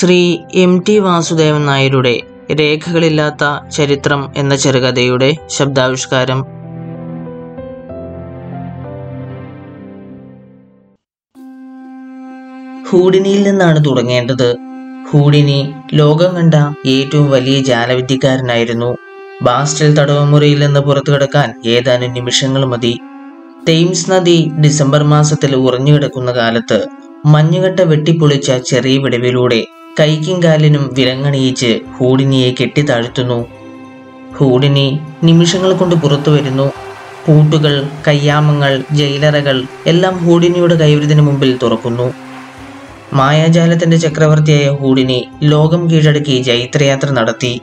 Shri M T Vasudevan നായരുടെ രേഖകളില്ലാത്ത ചരിത്രം എന്ന ചെറുകഥയുടെ ശബ്ദാവിഷ്കാരം. ഹൂഡിനിയിൽ നിന്നാണ് തുടങ്ങേണ്ടത്. ഹൂഡിനി ലോകം കണ്ട ഏറ്റവും വലിയ ജാലവിദ്യക്കാരനായിരുന്നു. ബാസ്റ്റൽ തടവമുറിയിൽ നിന്ന് പുറത്തു കിടക്കാൻ ഏതാനും നിമിഷങ്ങൾ മതി. തെയിംസ് നദി ഡിസംബർ മാസത്തിൽ ഉറഞ്ഞു കിടക്കുന്ന കാലത്ത് മഞ്ഞുകട്ട വെട്ടിപ്പൊളിച്ച ചെറിയ വിടവിലൂടെ കൈക്കും കാലിനും വിലങ്ങണിയിച്ച് ഹൂഡിനിയെ കെട്ടിത്താഴ്ത്തുന്നു. ഹൂഡിനി നിമിഷങ്ങൾ കൊണ്ട് പുറത്തു വരുന്നു. പൂട്ടുകൾ കയ്യാമങ്ങൾ ജയിലറകൾ എല്ലാം ഹൂഡിനിയുടെ കൈവരുതിന് മുമ്പിൽ തുറക്കുന്നു. മായാജാലത്തിന്റെ ചക്രവർത്തിയായ ഹൂഡിനി ലോകം കീഴടക്കി ജൈത്രയാത്ര നടത്തി.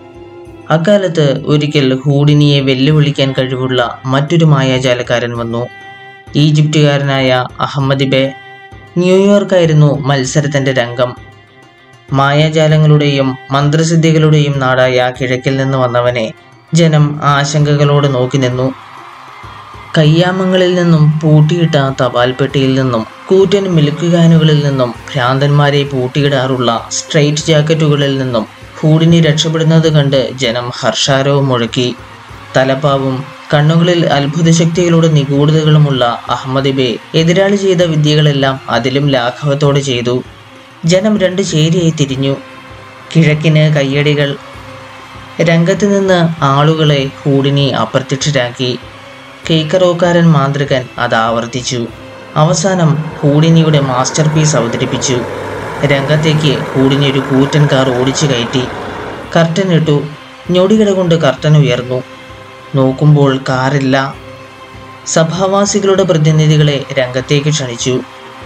അക്കാലത്ത് ഒരിക്കൽ ഹൂഡിനിയെ വെല്ലുവിളിക്കാൻ കഴിവുള്ള മറ്റൊരു മായാജാലക്കാരൻ വന്നു. ഈജിപ്തുകാരനായ അഹമ്മദ് ബെ ന്യൂയോർക്കായിരുന്നു മത്സരത്തിന്റെ രംഗം. മായാജാലങ്ങളുടെയും മന്ത്രസിദ്ധികളുടെയും നാടായ കിഴക്കിൽ നിന്ന് വന്നവനെ ജനം ആശങ്കകളോട് നോക്കി നിന്നു. കയ്യാമങ്ങളിൽ നിന്നും പൂട്ടിയിട്ട തപാൽപ്പെട്ടിയിൽ നിന്നും കൂറ്റൻ മിൽക്ക് കാനുകളിൽ നിന്നും ഭ്രാന്തന്മാരെ പൂട്ടിയിടാറുള്ള സ്ട്രെയിറ്റ് ജാക്കറ്റുകളിൽ നിന്നും ഹൂഡിനി രക്ഷപ്പെടുന്നത് കണ്ട് ജനം ഹർഷാരവും മുഴക്കി. തലപ്പാവും കണ്ണുകളിൽ അത്ഭുത ശക്തികളുടെ നിഗൂഢതകളുമുള്ള അഹമ്മദ് ബേ എതിരാളി ചെയ്ത വിദ്യകളെല്ലാം അതിലും ലാഘവത്തോടെ ചെയ്തു. ജനം രണ്ട് ചേരിയായി തിരിഞ്ഞു. കിഴക്കിന് കയ്യടികൾ. രംഗത്ത് നിന്ന് ആളുകളെ കൂടിനി അപ്രത്യക്ഷരാക്കി. കേക്കറോക്കാരൻ മാന്ത്രികൻ അത് ആവർത്തിച്ചു. അവസാനം കൂടിനിയുടെ മാസ്റ്റർ പീസ് അവതരിപ്പിച്ചു. രംഗത്തേക്ക് കൂടിനി ഒരു കൂറ്റൻ കാർ ഓടിച്ചു കയറ്റി. കർട്ടൻ ഇട്ടു. ഞൊടികിട കൊണ്ട് കർട്ടൻ ഉയർന്നു. നോക്കുമ്പോൾ കാറില്ല. സഭാവാസികളുടെ പ്രതിനിധികളെ രംഗത്തേക്ക് ക്ഷണിച്ചു.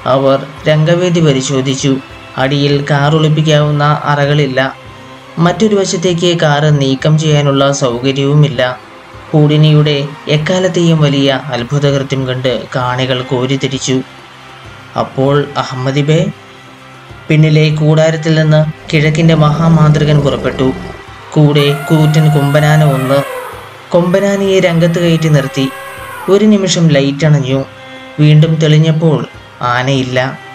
അവർ രംഗവേദി പരിശോധിച്ചു. അടിയിൽ കാർ ഒളിപ്പിക്കാവുന്ന അറകളില്ല. മറ്റൊരു വശത്തേക്ക് കാറ് നീക്കം ചെയ്യാനുള്ള സൗകര്യവുമില്ല. കൂടിനിയുടെ എക്കാലത്തെയും വലിയ അത്ഭുതകൃത്യം കണ്ട് കാണികൾ കോരിത്തിരിച്ചു. അപ്പോൾ അഹമ്മദി ബേ പിന്നിലെ കൂടാരത്തിൽ നിന്ന് കിഴക്കിന്റെ മഹാമാന്ത്രികൻ പുറപ്പെട്ടു. കൂടെ കൂറ്റൻ കൊമ്പനാന ഒന്ന്. കൊമ്പനാനയെ രംഗത്ത് കയറ്റി നിർത്തി. ഒരു നിമിഷം ലൈറ്റ് അണഞ്ഞു വീണ്ടും തെളിഞ്ഞപ്പോൾ ആനയില്ല.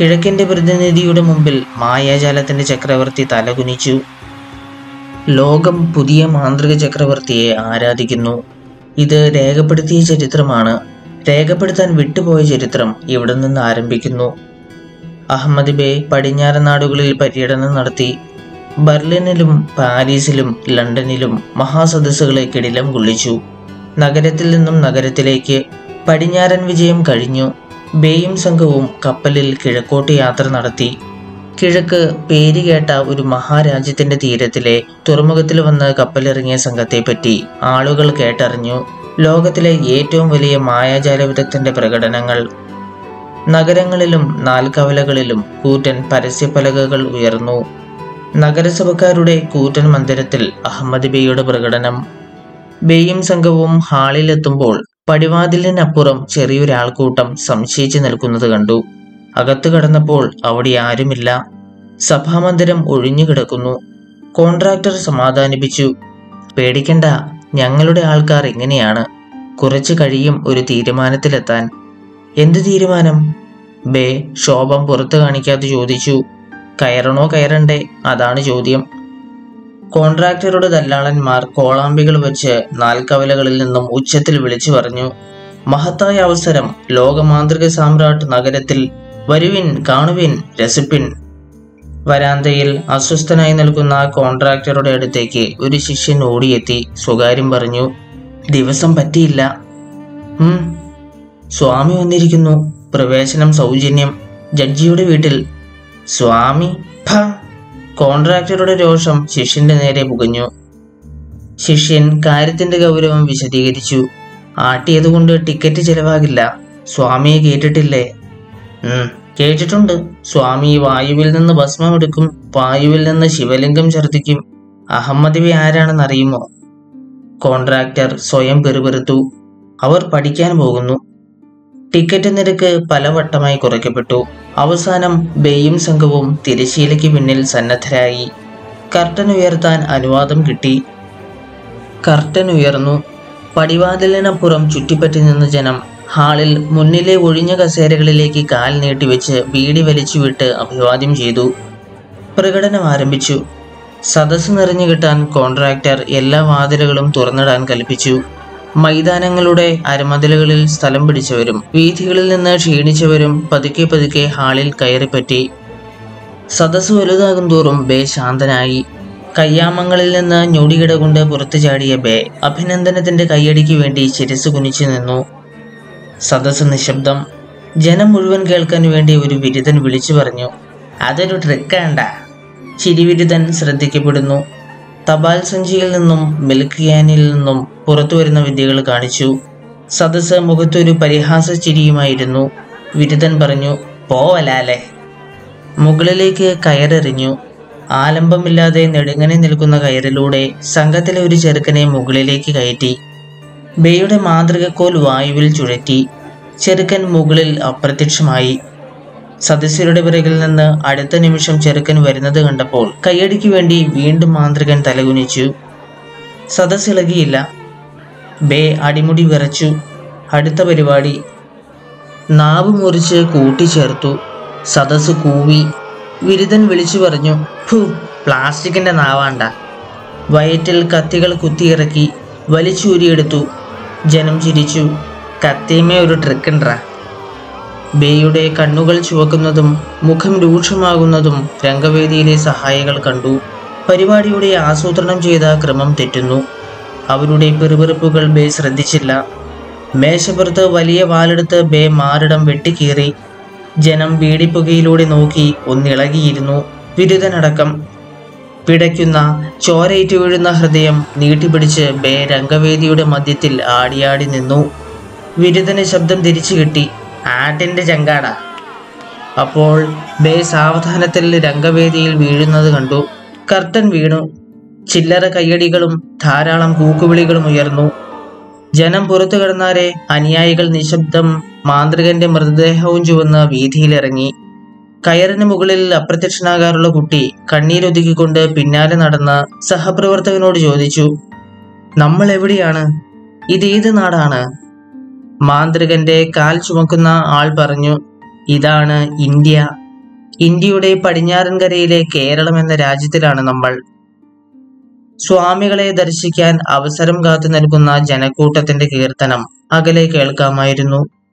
കിഴക്കിന്റെ പ്രതിനിധിയുടെ മുമ്പിൽ മായാജാലത്തിന്റെ ചക്രവർത്തി തലകുനിച്ചു. ലോകം പുതിയ മാന്ത്രിക ചക്രവർത്തിയെ ആരാധിക്കുന്നു. ഇത് രേഖപ്പെടുത്തിയ ചരിത്രമാണ്. രേഖപ്പെടുത്താൻ വിട്ടുപോയ ചരിത്രം ഇവിടെ നിന്ന് ആരംഭിക്കുന്നു. അഹമ്മദ് ബേ പടിഞ്ഞാറൻ നാടുകളിൽ പര്യടനം നടത്തി. ബർലിനിലും പാരീസിലും ലണ്ടനിലും മഹാസദസ്സുകളെ കിടിലം കൊള്ളിച്ചു. നഗരത്തിൽ നിന്നും നഗരത്തിലേക്ക് പടിഞ്ഞാറൻ വിജയം കഴിഞ്ഞു. ബേയും സംഘവും കപ്പലിൽ കിഴക്കോട്ട് യാത്ര നടത്തി. കിഴക്ക് പേര് കേട്ട ഒരു മഹാരാജ്യത്തിന്റെ തീരത്തിലെ തുറമുഖത്തിൽ വന്ന് കപ്പലിറങ്ങിയ സംഘത്തെപ്പറ്റി ആളുകൾ കേട്ടറിഞ്ഞു. ലോകത്തിലെ ഏറ്റവും വലിയ മായാജാല വിദഗ്ധന്റെ പ്രകടനങ്ങൾ. നഗരങ്ങളിലും നാൽക്കവലകളിലും കൂറ്റൻ പരസ്യപ്പലകകൾ ഉയർന്നു. നഗരസഭക്കാരുടെ കൂറ്റൻ മന്ദിരത്തിൽ അഹമ്മദ് ബേയുടെ പ്രകടനം. ബേയും സംഘവും ഹാളിലെത്തുമ്പോൾ പടിവാതിലിനപ്പുറം ചെറിയൊരാൾക്കൂട്ടം സംശയിച്ചു നിൽക്കുന്നത് കണ്ടു. അകത്തു കടന്നപ്പോൾ അവിടെ ആരുമില്ല. സഭാമന്ദിരം ഒഴിഞ്ഞു കിടക്കുന്നു. കോൺട്രാക്ടർ സമാധാനിപ്പിച്ചു. പേടിക്കണ്ട ഞങ്ങളുടെ ആൾക്കാർ എങ്ങനെയാണ് കുറച്ചു കഴിയും ഒരു തീരുമാനത്തിലെത്താൻ. എന്ത് തീരുമാനം? ബേ ശോഭം പുറത്തു കാണിക്കാതെ ചോദിച്ചു. കയറണോ കയറണ്ടേ? അതാണ് ചോദ്യം. കോൺട്രാക്ടറുടെ ദല്ലാളന്മാർ കോളാമ്പികൾ വെച്ച് നാൽക്കവലകളിൽ നിന്നും ഉച്ചത്തിൽ വിളിച്ചു പറഞ്ഞു മഹത്തായ അവസരം. ലോകമാന്ത്രിക സാമ്രാട്ട് നഗരത്തിൽ വരുവിൻ കാണുവിൻ രസിപ്പിൻ. വരാന്തയിൽ അസ്വസ്ഥനായി നിൽക്കുന്ന കോൺട്രാക്ടറുടെ അടുത്തേക്ക് ഒരു ശിഷ്യൻ ഓടിയെത്തി സ്വകാര്യം പറഞ്ഞു ദിവസം പറ്റിയില്ല. സ്വാമി വന്നിരിക്കുന്നു. പ്രവേശനം സൗജന്യം. ജഡ്ജിയുടെ വീട്ടിൽ. സ്വാമി? ഭ കോൺട്രാക്ടറുടെ രോഷം ശിഷ്യന്റെ നേരെ പുകഞ്ഞു. ശിഷ്യൻ കാര്യത്തിന്റെ ഗൗരവം വിശദീകരിച്ചു. ആട്ടിയതുകൊണ്ട് ടിക്കറ്റ് ചെലവാകില്ല. സ്വാമിയെ കേട്ടിട്ടില്ലേ? കേട്ടിട്ടുണ്ട്. സ്വാമി വായുവിൽ നിന്ന് ഭസ്മം എടുക്കും. വായുവിൽ നിന്ന് ശിവലിംഗം ഛർദ്ദിക്കും. അഹമ്മദിവി ആരാണെന്ന് അറിയുമോ കോൺട്രാക്ടർ സ്വയം പെറുപെറുത്തു അവർ പഠിക്കാൻ പോകുന്നു. ടിക്കറ്റ് നിരക്ക് പലവട്ടമായി കുറയ്ക്കപ്പെട്ടു. അവസാനം ബെയ്യും സംഘവും തിരശീലയ്ക്ക് പിന്നിൽ സന്നദ്ധരായി. കർട്ടൻ ഉയർത്താൻ അനുവാദം കിട്ടി. കർട്ടൻ ഉയർന്നു. പടിവാതിലിനപ്പുറം ചുറ്റിപ്പറ്റി നിന്ന ജനം ഹാളിൽ മുന്നിലെ ഒഴിഞ്ഞ കസേരകളിലേക്ക് കാൽ നീട്ടിവെച്ച് ബീഡി വലിച്ചുവിട്ട് അഭിവാദ്യം ചെയ്തു. പ്രകടനം ആരംഭിച്ചു. സദസ്സ് നിറഞ്ഞു കിട്ടാൻ കോൺട്രാക്ടർ എല്ലാ വാതിലുകളും തുറന്നിടാൻ കൽപ്പിച്ചു. മൈതാനങ്ങളുടെ അരമതിലുകളിൽ സ്ഥലം പിടിച്ചവരും വീഥികളിൽ നിന്ന് ക്ഷീണിച്ചവരും പതുക്കെ പതുക്കെ ഹാളിൽ കയറിപ്പറ്റി. സദസ്സ് വലുതാകും തോറും ബേ ശാന്തനായി. കയ്യാമങ്ങളിൽ നിന്ന് ഞൊടികിട കൊണ്ട് പുറത്തു ചാടിയ ബേ അഭിനന്ദനത്തിന്റെ കയ്യടിക്ക് വേണ്ടി ശിരസ് കുനിച്ചു നിന്നു. സദസ്സ് നിശബ്ദം. ജനം മുഴുവൻ കേൾക്കാൻ വേണ്ടി ഒരു ബിരുദൻ വിളിച്ചു പറഞ്ഞു. അതൊരു ട്രിക്കാണ്ട ചിരിവിരുദൻ ശ്രദ്ധിക്കപ്പെടുന്നു. തപാൽ സഞ്ചിയിൽ നിന്നും മിൽക്ക് ക്യാനിൽ നിന്നും പുറത്തു വരുന്ന വിദ്യകൾ കാണിച്ചു. സദസ് മുഖത്തൊരു പരിഹാസ ചിരിയുമായിരുന്നു. വിരുദൻ പറഞ്ഞു പോവലാലെ. മുകളിലേക്ക് കയറെറിഞ്ഞു. ആലംബമില്ലാതെ നെടുങ്ങനെ നിൽക്കുന്ന കയറിലൂടെ സംഘത്തിലെ ഒരു ചെറുക്കനെ മുകളിലേക്ക് കയറ്റി. ബേയുടെ മാതൃകക്കോൽ വായുവിൽ ചുഴറ്റി. ചെറുക്കൻ മുകളിൽ അപ്രത്യക്ഷമായി. സദസ്യരുടെ പിറകിൽ നിന്ന് അടുത്ത നിമിഷം ചെറുക്കൻ വരുന്നത് കണ്ടപ്പോൾ കയ്യടിക്ക് വേണ്ടി വീണ്ടും മാന്ത്രികൻ തലകുനിച്ചു. സദസ് ഇളകിയില്ല. ബേ അടിമുടി വിറച്ചു. അടുത്ത പരിപാടി. നാവ് മുറിച്ച് കൂട്ടിച്ചേർത്തു സദസ് കൂവി. വിരുദൻ വിളിച്ചു പറഞ്ഞു ഫു പ്ലാസ്റ്റിക്കിന്റെ നാവാണ്ട. വയറ്റിൽ കത്തികൾ കുത്തിയിറക്കി വലിച്ചൂരിയെടുത്തു. ജനം ചിരിച്ചു. കത്തിയമേ ഒരു ട്രിക്കുണ്ടാ ബേയുടെ കണ്ണുകൾ ചുവക്കുന്നതും മുഖം രൂക്ഷമാകുന്നതും രംഗവേദിയിലെ സഹായികൾ കണ്ടു. പരിപാടിയുടെ ആസൂത്രണം ചെയ്ത ക്രമം തെറ്റുന്നു. അവരുടെ പിറുപിറുപ്പുകൾ ബേ ശ്രദ്ധിച്ചില്ല. മേശപ്പുറത്ത് വലിയ വാലെടുത്ത് ബേ മാറിടം വെട്ടിക്കീറി ജനം വീടിപ്പുകയിലൂടെ നോക്കി ഒന്നിളകിയിരുന്നു ബിരുദനടക്കം പിടയ്ക്കുന്ന ചോരയേറ്റു വീഴുന്ന ഹൃദയം നീട്ടിപ്പിടിച്ച് ബേ രംഗവേദിയുടെ മധ്യത്തിൽ ആടിയാടി നിന്നു. വിരുദന ശബ്ദം തിരിച്ചു കിട്ടി. ആട്ടിന്റെ ചെങ്കാട. അപ്പോൾ ബേ സാവധാനത്തിൽ രംഗവേദിയിൽ വീഴുന്നത് കണ്ടു. കർട്ടൻ വീണു. ചില്ലറ കയ്യടികളും ധാരാളം കൂക്കുവിളികളും ഉയർന്നു. ജനം പുറത്തു കിടന്നാരെ അനുയായികൾ നിശബ്ദം മാന്ത്രികന്റെ മൃതദേഹവും ചുവന്ന് വീതിയിലിറങ്ങി കയറിന് മുകളിൽ അപ്രത്യക്ഷനാകാറുള്ള കുട്ടി കണ്ണീരൊതുക്കിക്കൊണ്ട് പിന്നാലെ നടന്ന് സഹപ്രവർത്തകനോട് ചോദിച്ചു നമ്മൾ എവിടെയാണ് ഇതേത് നാടാണ്? മാന്ത്രികന്റെ കാൽ ചുമക്കുന്ന ആൾ പറഞ്ഞു ഇതാണ് ഇന്ത്യ. ഇന്ത്യയുടെ പടിഞ്ഞാറൻ കരയിലെ കേരളം എന്ന രാജ്യത്തിലാണ് നമ്മൾ. സ്വാമികളെ ദർശിക്കാൻ അവസരം കാത്തു നൽകുന്ന ജനക്കൂട്ടത്തിന്റെ കീർത്തനം അകലെ കേൾക്കാമായിരുന്നു.